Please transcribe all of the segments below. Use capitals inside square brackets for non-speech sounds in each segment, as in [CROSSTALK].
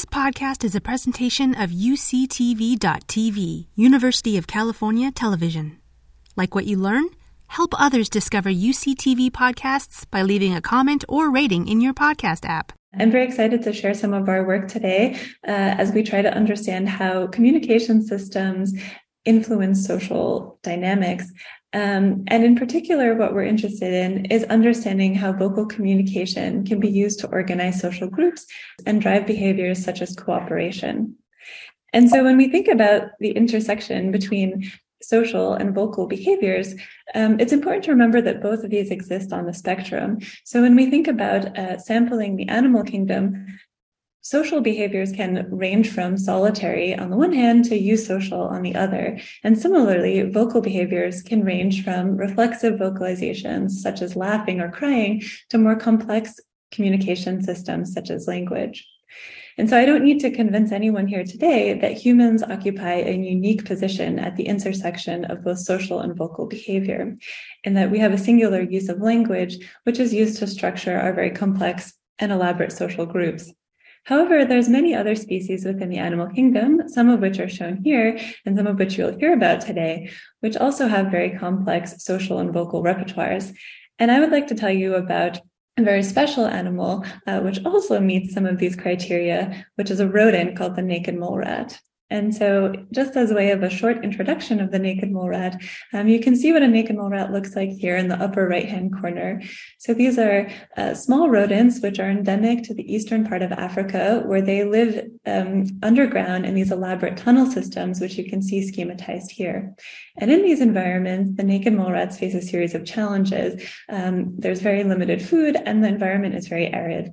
This podcast is a presentation of UCTV.tv, University of California Television. Like what you learn? Help others discover UCTV podcasts by leaving a comment or rating in your podcast app. I'm very excited to share some of our work today uh, as we try to understand how communication systems influence social dynamics. Um, and in particular, what we're interested in is understanding how vocal communication can be used to organize social groups and drive behaviors such as cooperation. And so when we think about the intersection between social and vocal behaviors, um, it's important to remember that both of these exist on the spectrum. So when we think about uh, sampling the animal kingdom, social behaviors can range from solitary on the one hand to eusocial on the other. And similarly, vocal behaviors can range from reflexive vocalizations, such as laughing or crying, to more complex communication systems, such as language. And so I don't need to convince anyone here today that humans occupy a unique position at the intersection of both social and vocal behavior, and that we have a singular use of language, which is used to structure our very complex and elaborate social groups. However, there's many other species within the animal kingdom, some of which are shown here and some of which you'll hear about today, which also have very complex social and vocal repertoires. And I would like to tell you about a very special animal, uh, which also meets some of these criteria, which is a rodent called the naked mole rat. And so, just as a way of a short introduction of the naked mole rat, um, you can see what a naked mole rat looks like here in the upper right hand corner. So, these are uh, small rodents which are endemic to the eastern part of Africa, where they live um, underground in these elaborate tunnel systems, which you can see schematized here. And in these environments, the naked mole rats face a series of challenges. Um, there's very limited food, and the environment is very arid.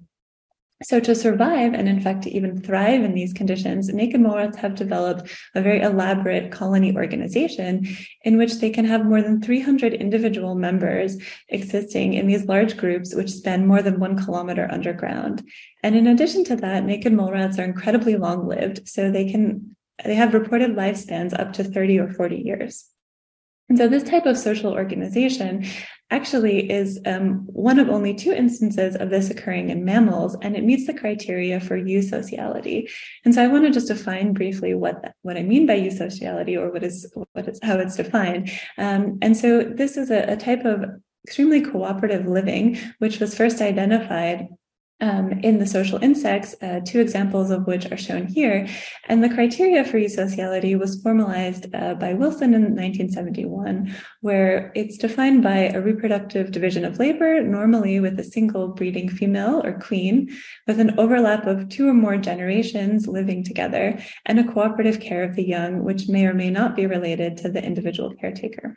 So to survive and in fact to even thrive in these conditions, naked mole rats have developed a very elaborate colony organization in which they can have more than 300 individual members existing in these large groups which span more than one kilometer underground. And in addition to that, naked mole rats are incredibly long lived. So they can, they have reported lifespans up to 30 or 40 years. And so this type of social organization actually is um, one of only two instances of this occurring in mammals, and it meets the criteria for eusociality. And so I want to just define briefly what what I mean by eusociality, or what is what is how it's defined. Um, and so this is a, a type of extremely cooperative living, which was first identified um, in the social insects, uh, two examples of which are shown here. And the criteria for eusociality was formalized uh, by Wilson in 1971, where it's defined by a reproductive division of labor, normally with a single breeding female or queen, with an overlap of two or more generations living together, and a cooperative care of the young, which may or may not be related to the individual caretaker.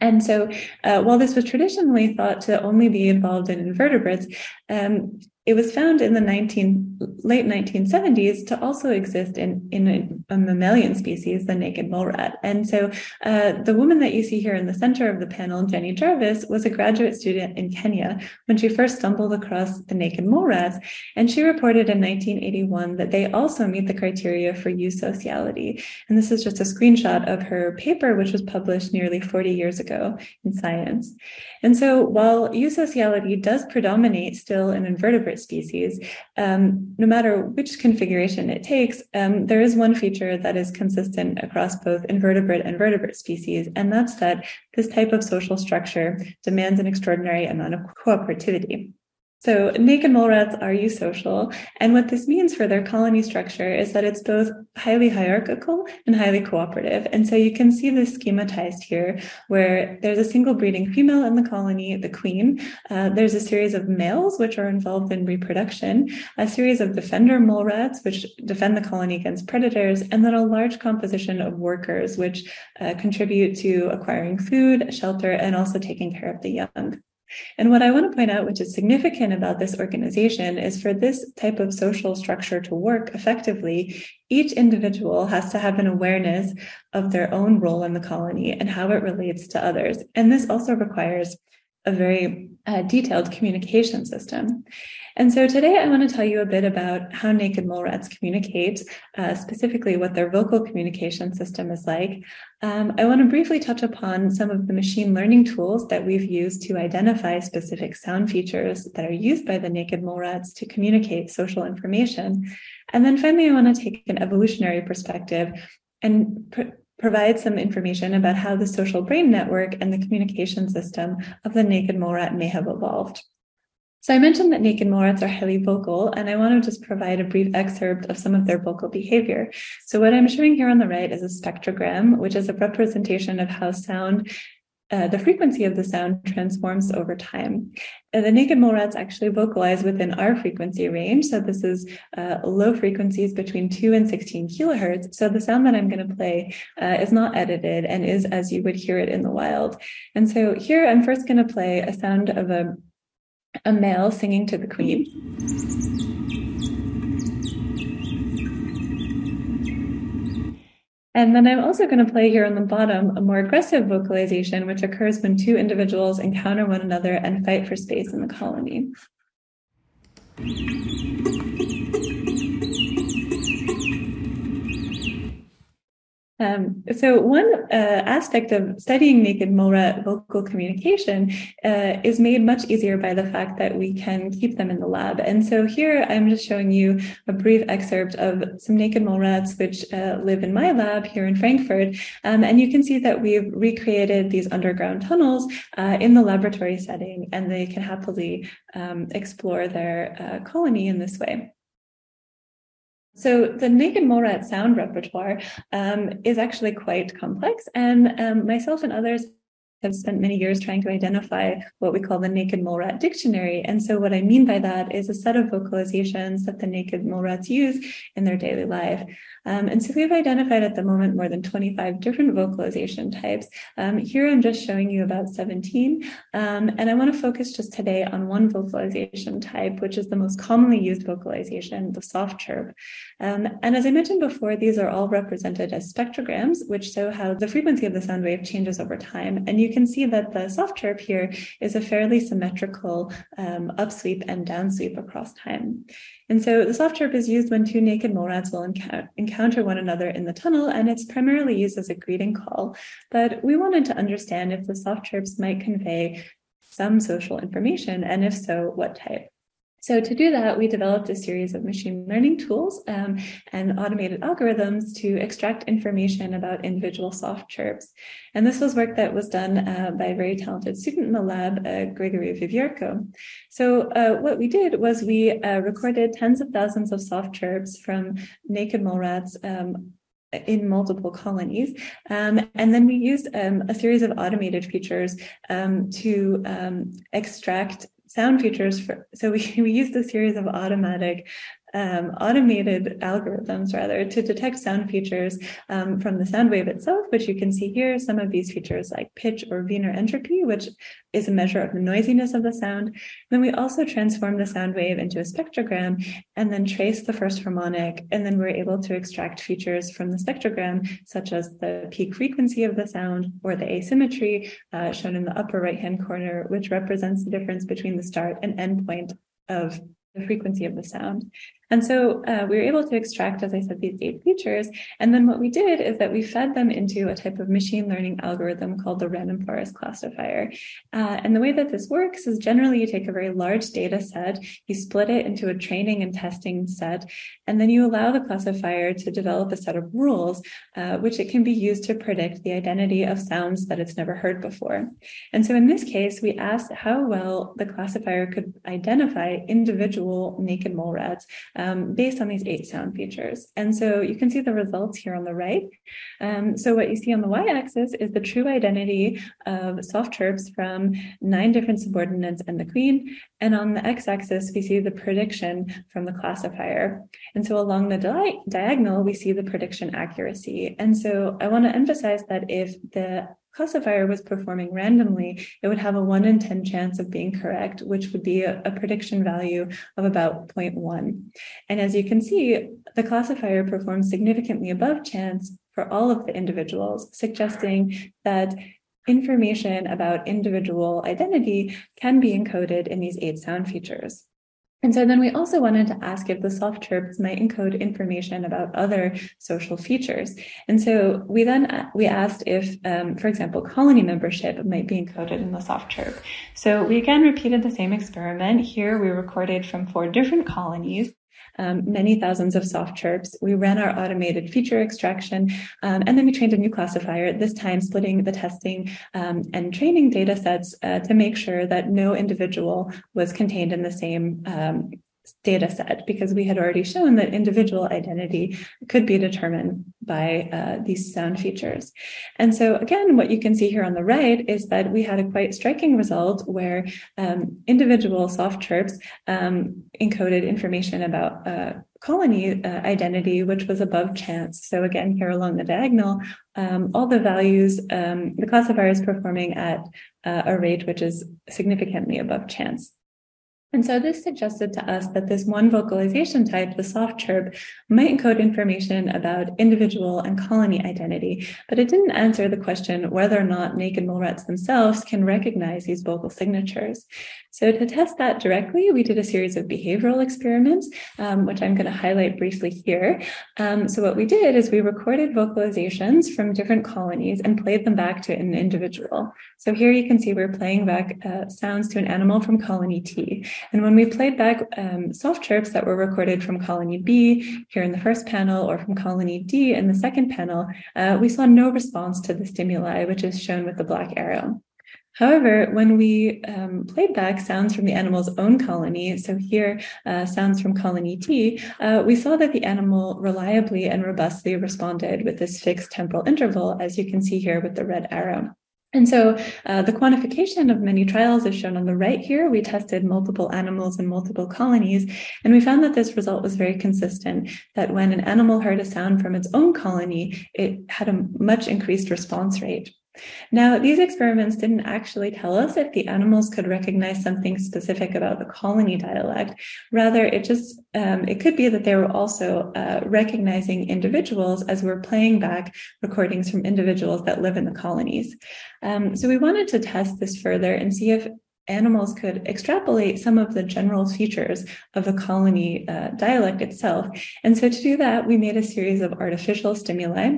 And so, uh, while this was traditionally thought to only be involved in invertebrates, um, it was found in the 19, late 1970s to also exist in, in a, a mammalian species, the naked mole rat. And so uh, the woman that you see here in the center of the panel, Jenny Jarvis, was a graduate student in Kenya when she first stumbled across the naked mole rats. And she reported in 1981 that they also meet the criteria for eusociality. And this is just a screenshot of her paper, which was published nearly 40 years ago in Science. And so while eusociality does predominate still in invertebrates, species, um, no matter which configuration it takes, um, there is one feature that is consistent across both invertebrate and vertebrate species, and that's that this type of social structure demands an extraordinary amount of cooperativity. So naked mole rats are eusocial. And what this means for their colony structure is that it's both highly hierarchical and highly cooperative. And so you can see this schematized here where there's a single breeding female in the colony, the queen. Uh, there's a series of males which are involved in reproduction, a series of defender mole rats which defend the colony against predators, and then a large composition of workers which uh, contribute to acquiring food, shelter, and also taking care of the young. And what I want to point out, which is significant about this organization, is for this type of social structure to work effectively, each individual has to have an awareness of their own role in the colony and how it relates to others. And this also requires a very uh, detailed communication system. And so today I want to tell you a bit about how naked mole rats communicate, uh, specifically what their vocal communication system is like. Um, I want to briefly touch upon some of the machine learning tools that we've used to identify specific sound features that are used by the naked mole rats to communicate social information. And then finally, I want to take an evolutionary perspective and pr- provide some information about how the social brain network and the communication system of the naked mole rat may have evolved. So I mentioned that naked mole rats are highly vocal, and I want to just provide a brief excerpt of some of their vocal behavior. So what I'm showing here on the right is a spectrogram, which is a representation of how sound uh, the frequency of the sound transforms over time. Uh, the naked mole rats actually vocalize within our frequency range. So this is uh, low frequencies between 2 and 16 kilohertz. So the sound that I'm going to play uh, is not edited and is as you would hear it in the wild. And so here I'm first going to play a sound of a a male singing to the queen. And then I'm also going to play here on the bottom a more aggressive vocalization, which occurs when two individuals encounter one another and fight for space in the colony. Um, so one uh, aspect of studying naked mole rat vocal communication uh, is made much easier by the fact that we can keep them in the lab. And so here I'm just showing you a brief excerpt of some naked mole rats which uh, live in my lab here in Frankfurt. Um, and you can see that we've recreated these underground tunnels uh, in the laboratory setting, and they can happily um, explore their uh, colony in this way. So the naked mole rat sound repertoire um, is actually quite complex, and um, myself and others have spent many years trying to identify what we call the naked mole rat dictionary. And so what I mean by that is a set of vocalizations that the naked mole rats use in their daily life. Um, and so we've identified at the moment more than 25 different vocalization types. Um, here I'm just showing you about 17. Um, and I want to focus just today on one vocalization type, which is the most commonly used vocalization, the soft chirp. Um, and as I mentioned before, these are all represented as spectrograms, which show how the frequency of the sound wave changes over time. And you can see that the soft chirp here is a fairly symmetrical um, upsweep and downsweep across time. And so the soft chirp is used when two naked mole rats will encounter, encounter one another in the tunnel, and it's primarily used as a greeting call. But we wanted to understand if the soft chirps might convey some social information, and if so, what type. So to do that, we developed a series of machine learning tools um, and automated algorithms to extract information about individual soft chirps. And this was work that was done uh, by a very talented student in the lab, uh, Gregory Veviurko. So uh, what we did was we uh, recorded tens of thousands of soft chirps from naked mole rats um, in multiple colonies. Um, and then we used um, a series of automated features um, to um, extract sound features for so we, [LAUGHS] we used a series of automatic um, automated algorithms rather to detect sound features um, from the sound wave itself, which you can see here. Some of these features like pitch or Wiener entropy, which is a measure of the noisiness of the sound. Then we also transform the sound wave into a spectrogram and then trace the first harmonic. And then we're able to extract features from the spectrogram, such as the peak frequency of the sound or the asymmetry uh, shown in the upper right hand corner, which represents the difference between the start and end point of the frequency of the sound. And so uh, we were able to extract, as I said, these eight features. And then what we did is that we fed them into a type of machine learning algorithm called the random forest classifier. Uh, and the way that this works is generally you take a very large data set, you split it into a training and testing set, and then you allow the classifier to develop a set of rules, uh, which it can be used to predict the identity of sounds that it's never heard before. And so in this case, we asked how well the classifier could identify individual naked mole rats um, based on these eight sound features. And so you can see the results here on the right. Um, so what you see on the y-axis is the true identity of soft chirps from nine different subordinates and the queen. And on the x-axis, we see the prediction from the classifier. And so along the di- diagonal, we see the prediction accuracy. And so I want to emphasize that if the classifier was performing randomly, it would have a 1 in 10 chance of being correct, which would be a, a, prediction value of about 0.1. And as you can see, the classifier performs significantly above chance for all of the individuals, suggesting that information about individual identity can be encoded in these eight sound features. And so then we also wanted to ask if the soft chirps might encode information about other social features. And so we then uh, we asked if, um, for example, colony membership might be encoded in the soft chirp. So we again repeated the same experiment. Here we recorded from four different colonies um, many thousands of soft chirps. We ran our automated feature extraction, um, and then we trained a new classifier, this time splitting the testing um, and training data sets uh, to make sure that no individual was contained in the same um, data set because we had already shown that individual identity could be determined by uh, these sound features. And so again, what you can see here on the right is that we had a quite striking result where um, individual soft chirps um, encoded information about uh, colony uh, identity, which was above chance. So again, here along the diagonal, um, all the values, um, the classifier is performing at uh, a rate which is significantly above chance. And so this suggested to us that this one vocalization type, the soft chirp, might encode information about individual and colony identity, but it didn't answer the question whether or not naked mole rats themselves can recognize these vocal signatures. So to test that directly, we did a series of behavioral experiments, um, which I'm going to highlight briefly here. Um, so what we did is we recorded vocalizations from different colonies and played them back to an individual. So here you can see we're playing back uh, sounds to an animal from colony T. And when we played back um, soft chirps that were recorded from colony B here in the first panel or from colony D in the second panel, uh, we saw no response to the stimuli, which is shown with the black arrow. However, when we um, played back sounds from the animal's own colony, so here uh, sounds from colony T, uh, we saw that the animal reliably and robustly responded with this fixed temporal interval, as you can see here with the red arrow. And so uh, the quantification of many trials is shown on the right here. We tested multiple animals in multiple colonies, and we found that this result was very consistent, that when an animal heard a sound from its own colony, it had a much increased response rate. Now, these experiments didn't actually tell us if the animals could recognize something specific about the colony dialect. Rather, it just um, it could be that they were also uh, recognizing individuals as we're playing back recordings from individuals that live in the colonies. Um, so we wanted to test this further and see if animals could extrapolate some of the general features of the colony uh, dialect itself. And so to do that, we made a series of artificial stimuli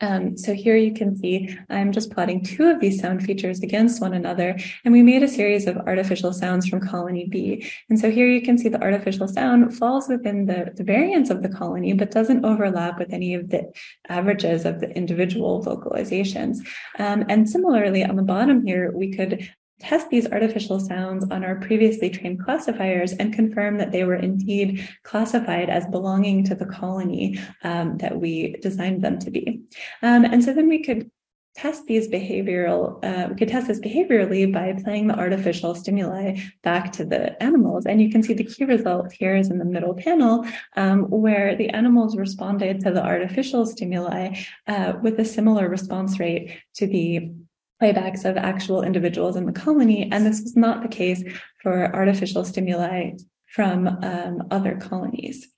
um, so here you can see I'm just plotting two of these sound features against one another, and we made a series of artificial sounds from colony B. And so here you can see the artificial sound falls within the, the variance of the colony, but doesn't overlap with any of the averages of the individual vocalizations. Um, and similarly, on the bottom here, we could test these artificial sounds on our previously trained classifiers and confirm that they were indeed classified as belonging to the colony um, that we designed them to be. Um, and so then we could test these behavioral, uh, we could test this behaviorally by playing the artificial stimuli back to the animals. And you can see the key result here is in the middle panel, um, where the animals responded to the artificial stimuli uh, with a similar response rate to the playbacks of actual individuals in the colony. And this was not the case for artificial stimuli from um, other colonies.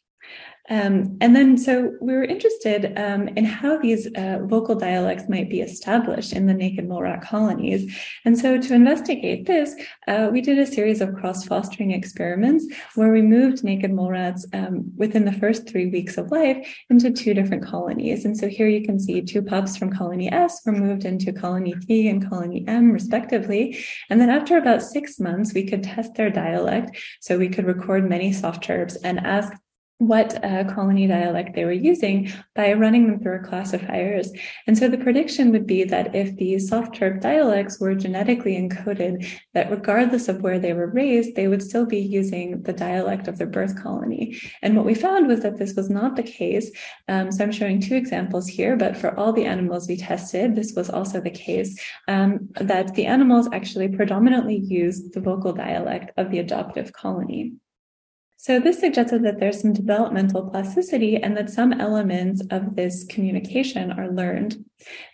Um, and then, so we were interested um, in how these uh, vocal dialects might be established in the naked mole rat colonies. And so, to investigate this, uh, we did a series of cross fostering experiments where we moved naked mole rats um, within the first three weeks of life into two different colonies. And so, here you can see two pups from colony S were moved into colony T and colony M, respectively. And then, after about six months, we could test their dialect. So, we could record many soft chirps and ask what uh, colony dialect they were using by running them through classifiers. And so the prediction would be that if these soft chirp dialects were genetically encoded, that regardless of where they were raised, they would still be using the dialect of their birth colony. And what we found was that this was not the case. Um, so I'm showing two examples here, but for all the animals we tested, this was also the case, um, that the animals actually predominantly used the vocal dialect of the adoptive colony. So this suggested that there's some developmental plasticity and that some elements of this communication are learned.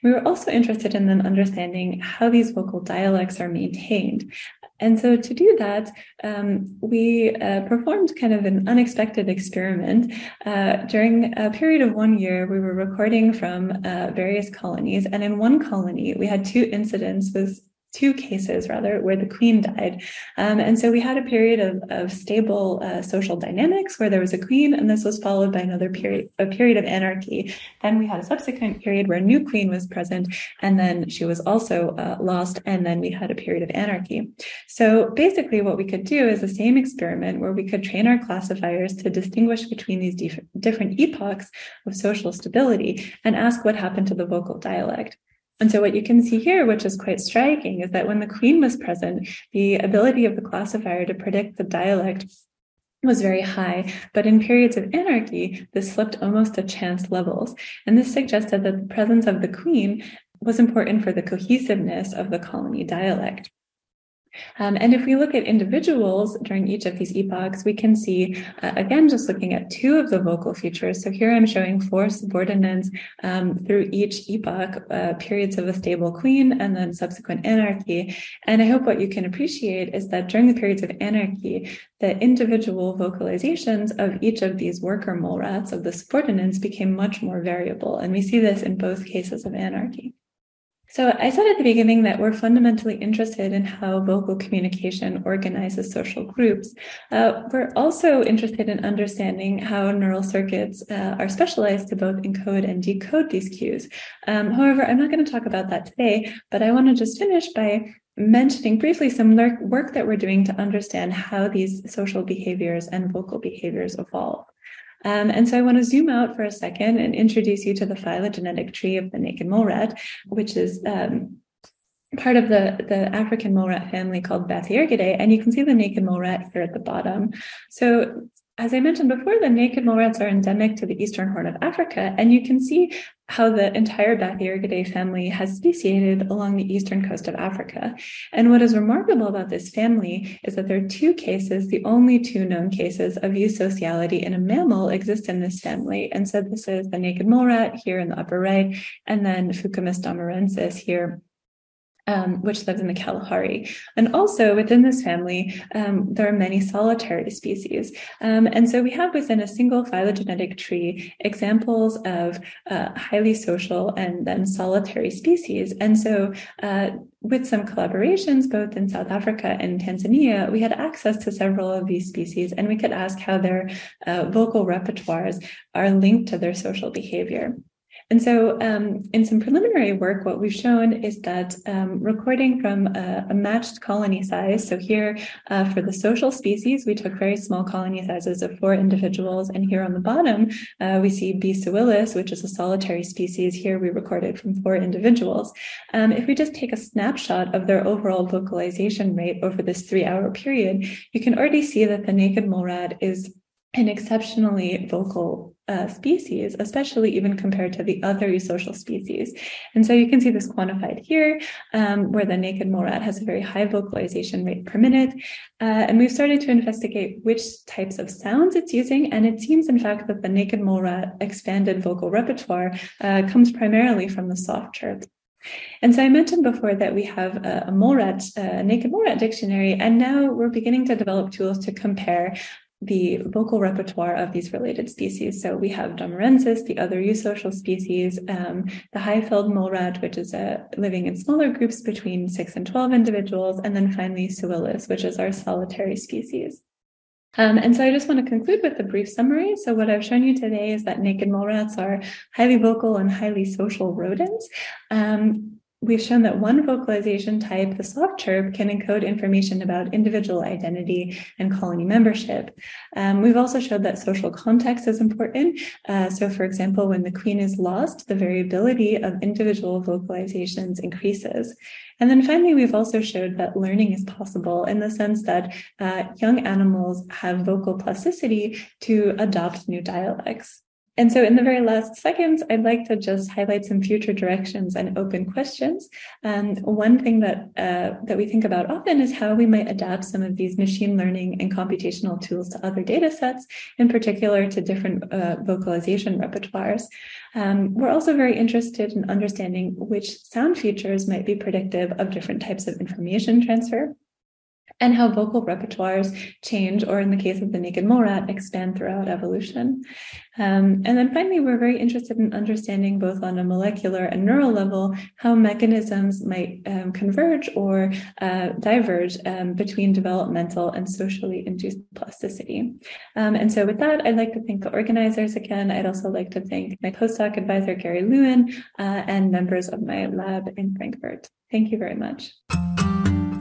We were also interested in then understanding how these vocal dialects are maintained. And so to do that, um, we uh, performed kind of an unexpected experiment. Uh, during a period of one year, we were recording from uh, various colonies. And in one colony, we had two incidents with two cases rather where the queen died. Um, and so we had a period of, of stable uh, social dynamics where there was a queen, and this was followed by another period, a period of anarchy. Then we had a subsequent period where a new queen was present, and then she was also uh, lost, and then we had a period of anarchy. So basically, what we could do is the same experiment where we could train our classifiers to distinguish between these dif- different epochs of social stability and ask what happened to the vocal dialect. And so what you can see here, which is quite striking, is that when the queen was present, the ability of the classifier to predict the dialect was very high, but in periods of anarchy, this slipped almost to chance levels. And this suggested that the presence of the queen was important for the cohesiveness of the colony dialect. Um, and if we look at individuals during each of these epochs, we can see, uh, again, just looking at two of the vocal features. So here I'm showing four subordinates um, through each epoch, uh, periods of a stable queen and then subsequent anarchy. And I hope what you can appreciate is that during the periods of anarchy, the individual vocalizations of each of these worker mole rats of the subordinates became much more variable. And we see this in both cases of anarchy. So I said at the beginning that we're fundamentally interested in how vocal communication organizes social groups. Uh, we're also interested in understanding how neural circuits uh, are specialized to both encode and decode these cues. Um, however, I'm not going to talk about that today, but I want to just finish by mentioning briefly some work that we're doing to understand how these social behaviors and vocal behaviors evolve. Um, and so I want to zoom out for a second and introduce you to the phylogenetic tree of the naked mole rat, which is um, part of the, the African mole rat family called Bathyergidae. And you can see the naked mole rat here at the bottom. So as I mentioned before, the naked mole rats are endemic to the eastern horn of Africa, and you can see how the entire Bathyergidae family has speciated along the eastern coast of Africa. And what is remarkable about this family is that there are two cases, the only two known cases of eusociality in a mammal exist in this family. And so this is the naked mole rat here in the upper right, and then Fukomys damarensis here um, which lives in the Kalahari. And also within this family, um, there are many solitary species. Um, and so we have within a single phylogenetic tree examples of uh, highly social and then solitary species. And so uh, with some collaborations, both in South Africa and Tanzania, we had access to several of these species and we could ask how their uh, vocal repertoires are linked to their social behavior. And so, um, in some preliminary work, what we've shown is that um, recording from a, a, matched colony size. So, here uh, for the social species, we took very small colony sizes of four individuals. And here on the bottom, uh, we see B. suillus, which is a solitary species. Here we recorded from four individuals. Um, if we just take a snapshot of their overall vocalization rate over this three hour period, you can already see that the naked mole rat is an exceptionally vocal uh, species, especially even compared to the other eusocial species. And so you can see this quantified here, um, where the naked mole rat has a very high vocalization rate per minute. Uh, and we've started to investigate which types of sounds it's using. And it seems, in fact, that the naked mole rat expanded vocal repertoire uh, comes primarily from the soft chirp. And so I mentioned before that we have a, a mole rat, a naked mole rat dictionary, and now we're beginning to develop tools to compare the vocal repertoire of these related species. So we have Damarensis, the other eusocial species, um, the Highveld mole rat, which is uh, living in smaller groups between six and 12 individuals, and then finally Suillus, which is our solitary species. Um, and so I just want to conclude with a brief summary. So what I've shown you today is that naked mole rats are highly vocal and highly social rodents. Um, we've shown that one vocalization type, the soft chirp, can encode information about individual identity and colony membership. Um, we've also showed that social context is important. Uh, so, for example, when the queen is lost, the variability of individual vocalizations increases. And then finally, we've also showed that learning is possible in the sense that uh, young animals have vocal plasticity to adopt new dialects. And so, in the very last seconds, I'd like to just highlight some future directions and open questions. And one thing that uh, that we think about often is how we might adapt some of these machine learning and computational tools to other data sets, in particular to different uh, vocalization repertoires. Um, we're also very interested in understanding which sound features might be predictive of different types of information transfer. And how vocal repertoires change, or in the case of the naked mole rat, expand throughout evolution. Um, and then finally, we're very interested in understanding both on a molecular and neural level how mechanisms might um, converge or uh, diverge um, between developmental and socially induced plasticity. Um, and so with that, I'd like to thank the organizers again. I'd also like to thank my postdoc advisor, Gary Lewin, uh, and members of my lab in Frankfurt. Thank you very much.